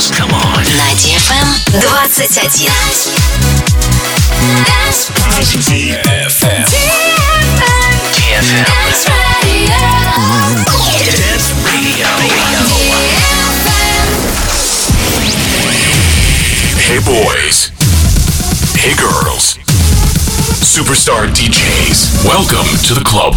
dance. Come on. На DFM 21. DFM. DFM. Dance Radio. Hey boys. Hey girls. Superstar DJs. Welcome to the club.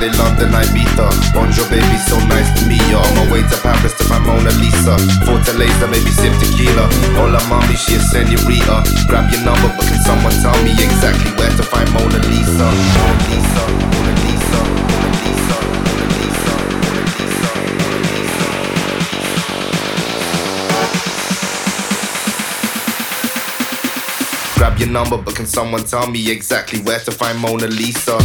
Monday, Friday, London, Ibiza. Bonjour, baby, so nice to meet you. On my way to Paris to find Mona Lisa. Forte later, maybe sip tequila. Hola, mommy, she a senorita. Grab your number, but can someone tell me exactly where to find? Mona Lisa, Mona Lisa, Mona Lisa, Mona Lisa, Mona Lisa, Mona Lisa. Grab your number, but can someone tell me exactly where to find Mona Lisa?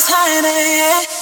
was hiding, yeah.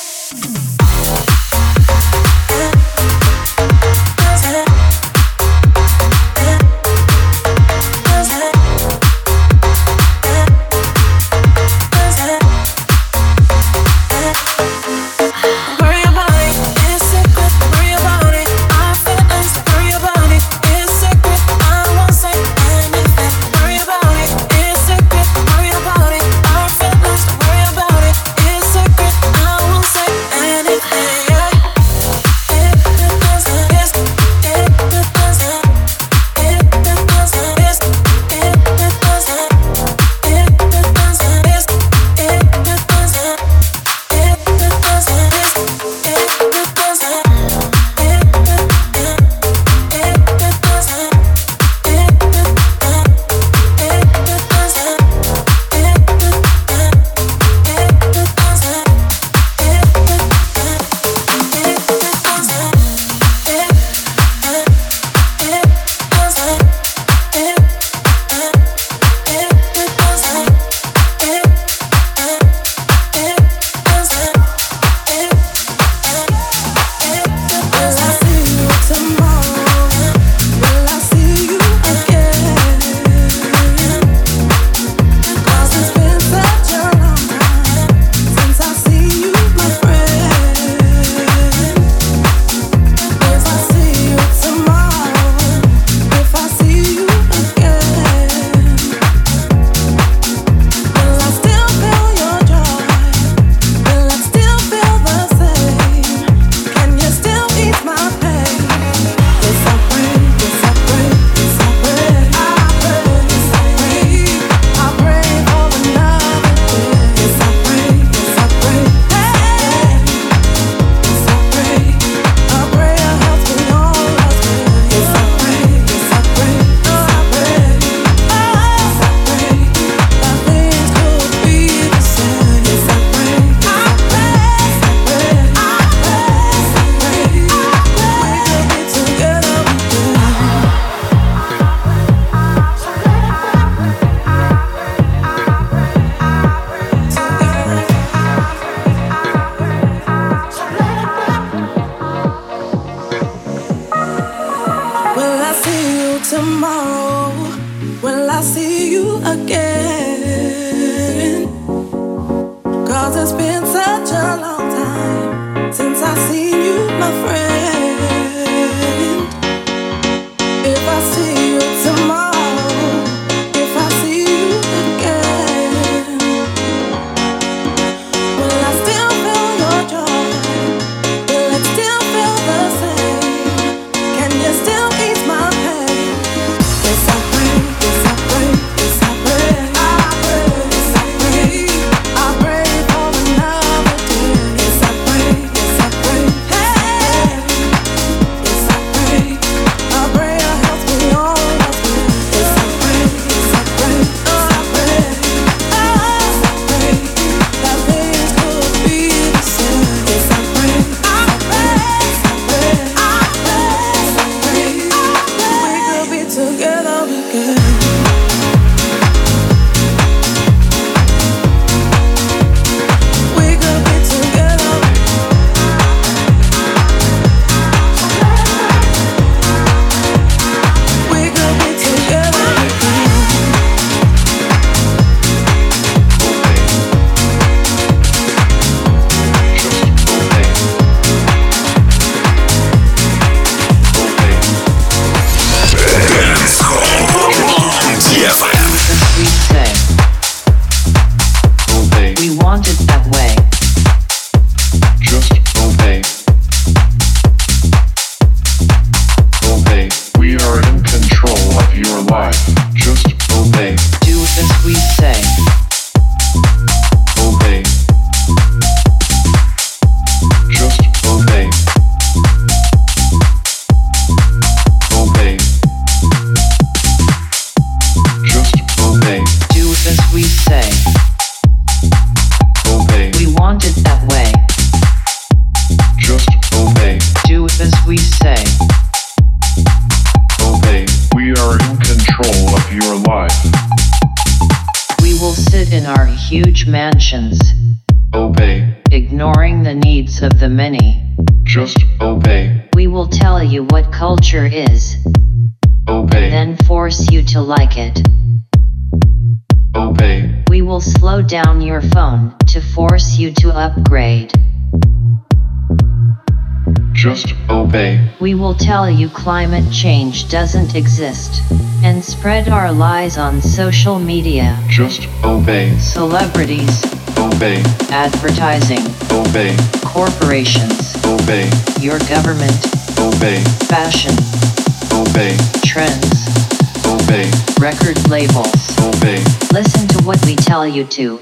value climate change doesn't exist, and spread our lies on social media. Just obey. Celebrities. Obey. Advertising. Obey. Corporations. Obey. Your government. Obey. Fashion. Obey. Trends. Obey. Record labels. Obey. Listen to what we tell you to.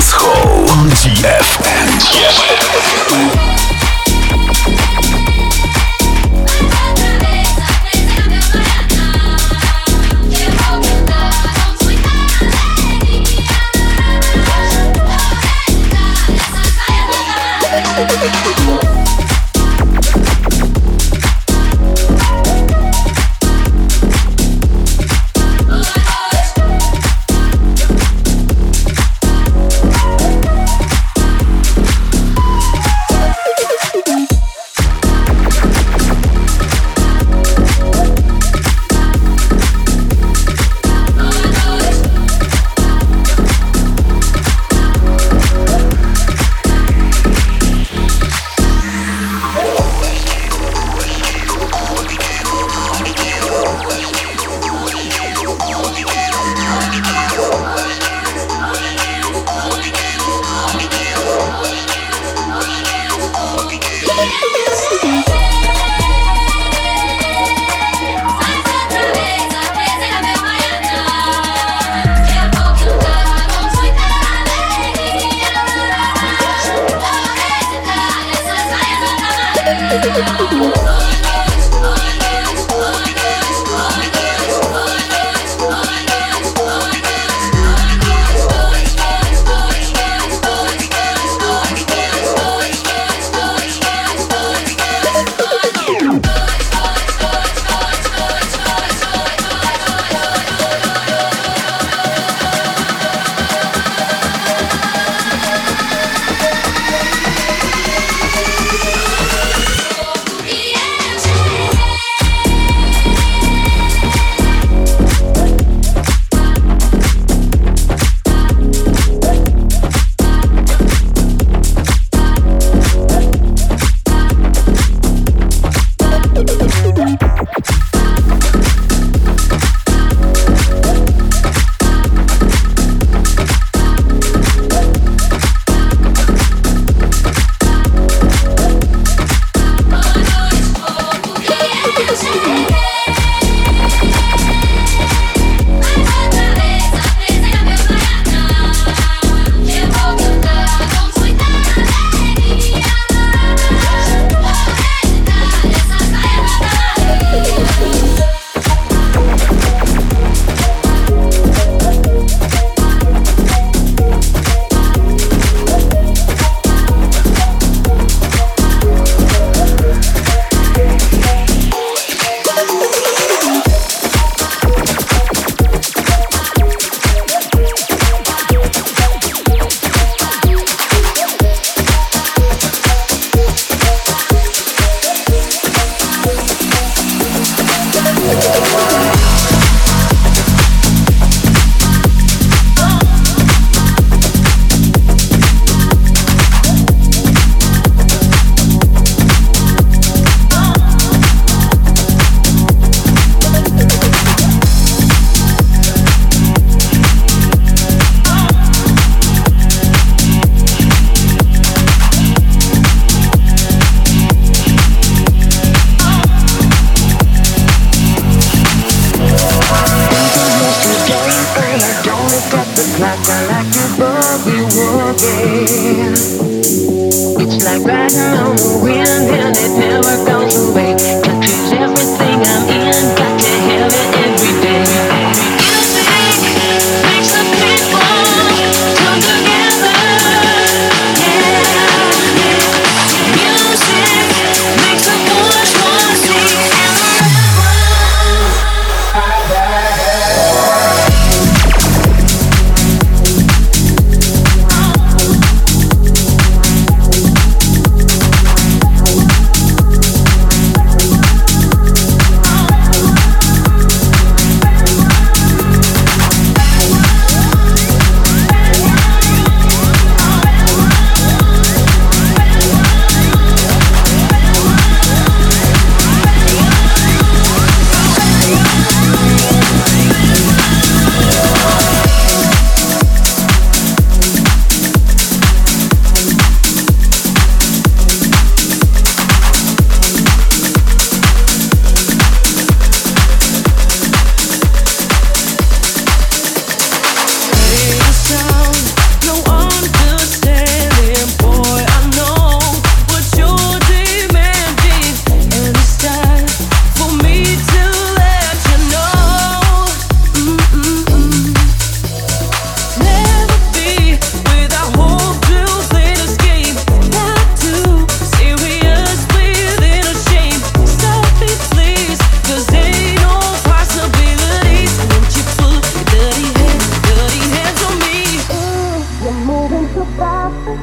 Dance Hall on DFM. DFM. It's like I like it but we walking It's like riding on the wind.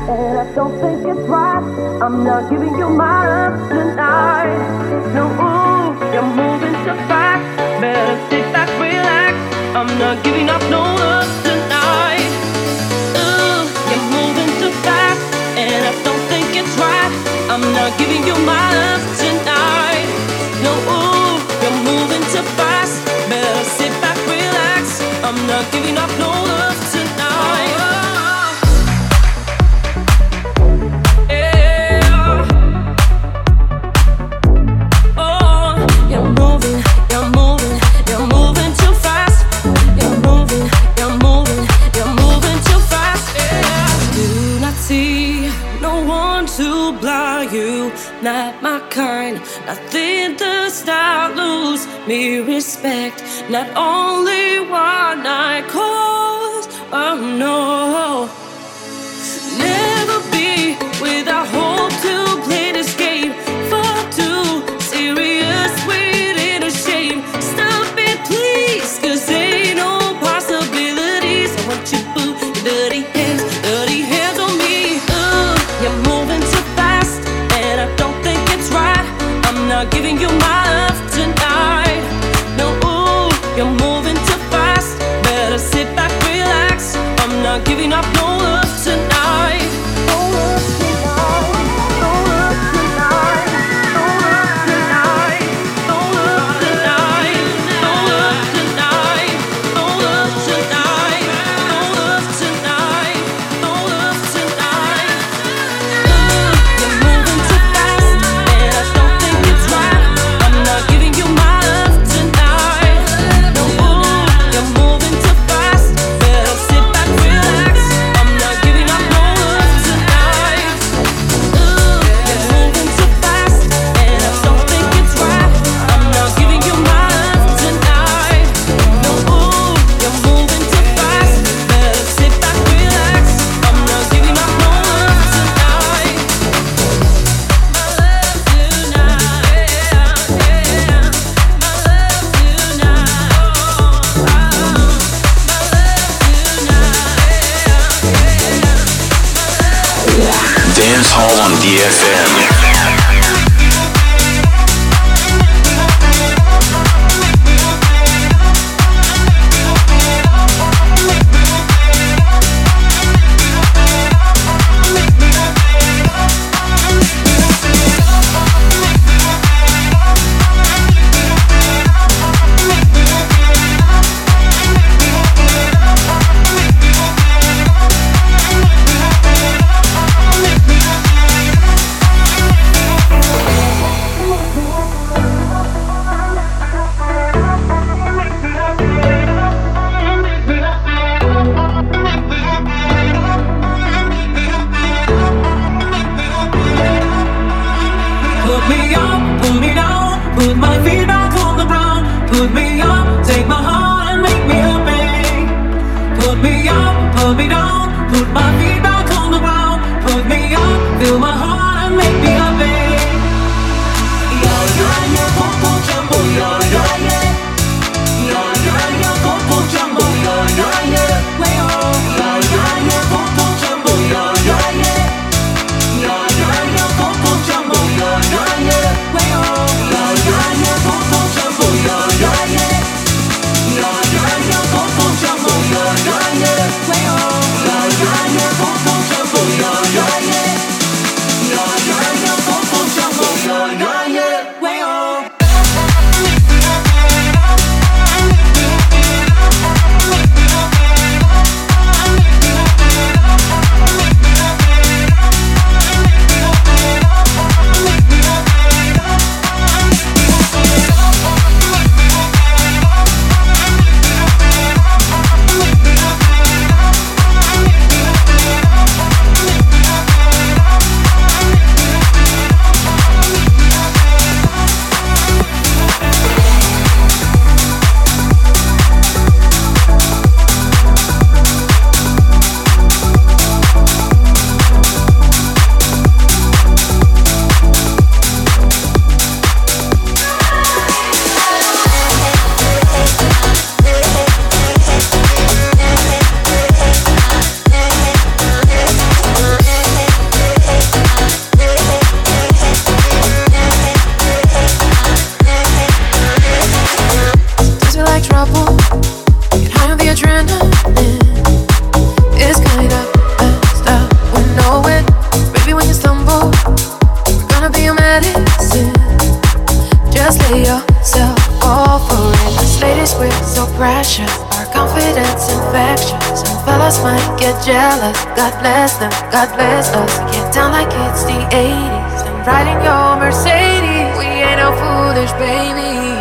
And I don't think it's right. I'm not giving you my love tonight. No, ooh, you're moving too fast. Better sit back, relax. I'm not giving up no love tonight. Ooh, you're moving too fast. And I don't think it's right. I'm not giving you my love tonight. I lose me respect. Not only one I cause, oh no. Never be without hope. in your Mercedes. We ain't no foolish babies.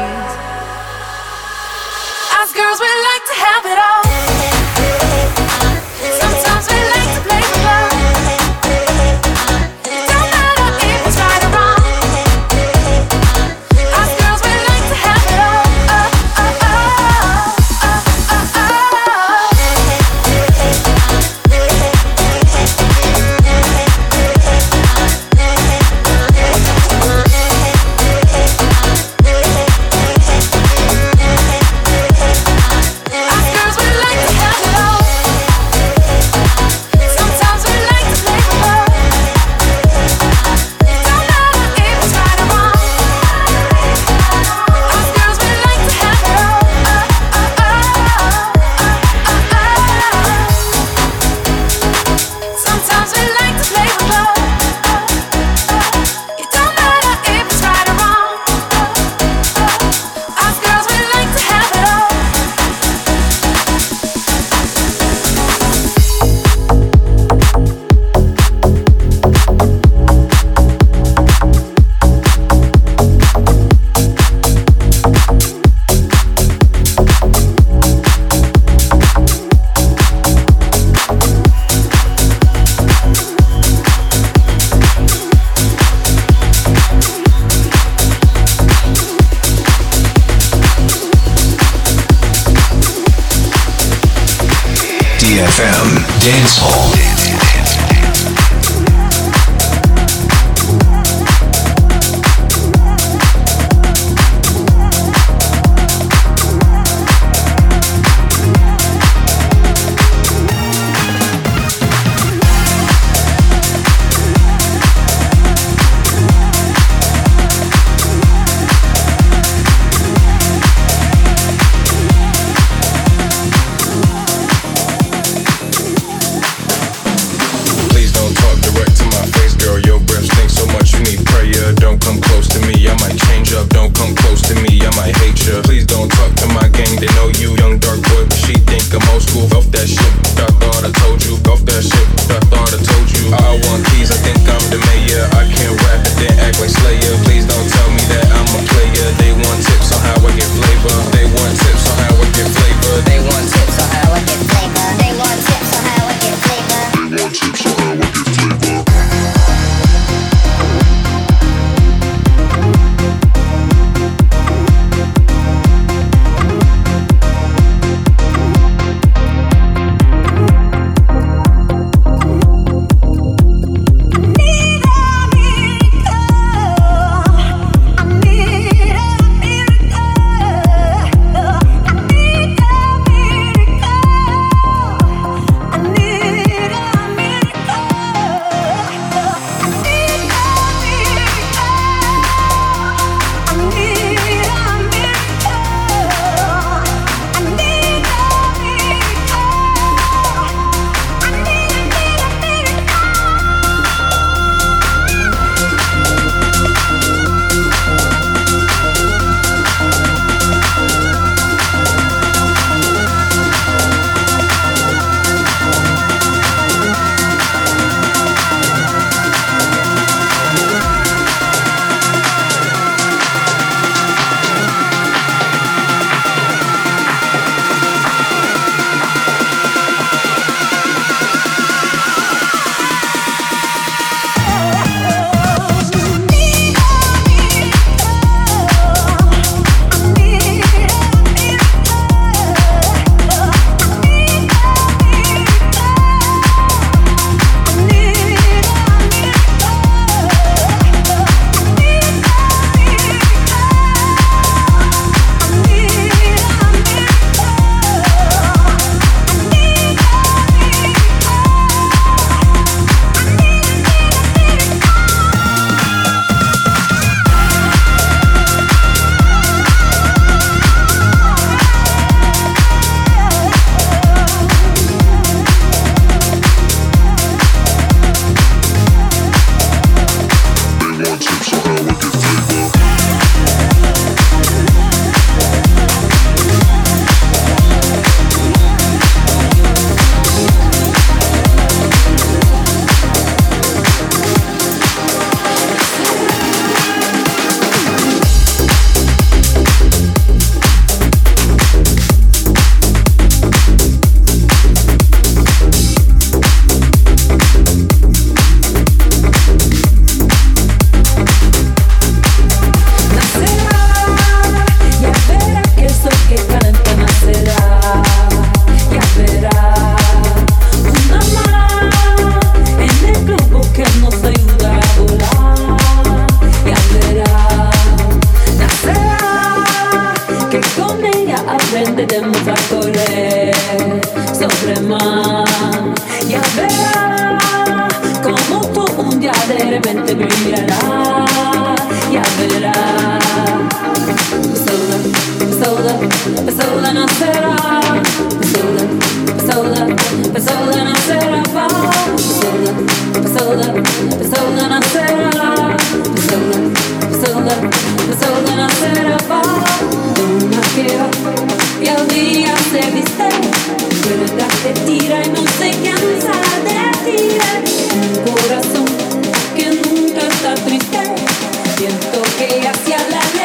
aprenderemos a correr sobre más. Ya verás como tú un día de repente brillarás. Ya verás. Sola, sola, sola nacerá. Sola, sola, sola nacerá. Sola, sola, sola nacerá. Sola. Sola, sola nacerá, paula, una piedra, y al día se viste, pero te carpet tira y no se cansa de tirar. Un corazón que nunca está triste, siento que hacia la...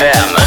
FM.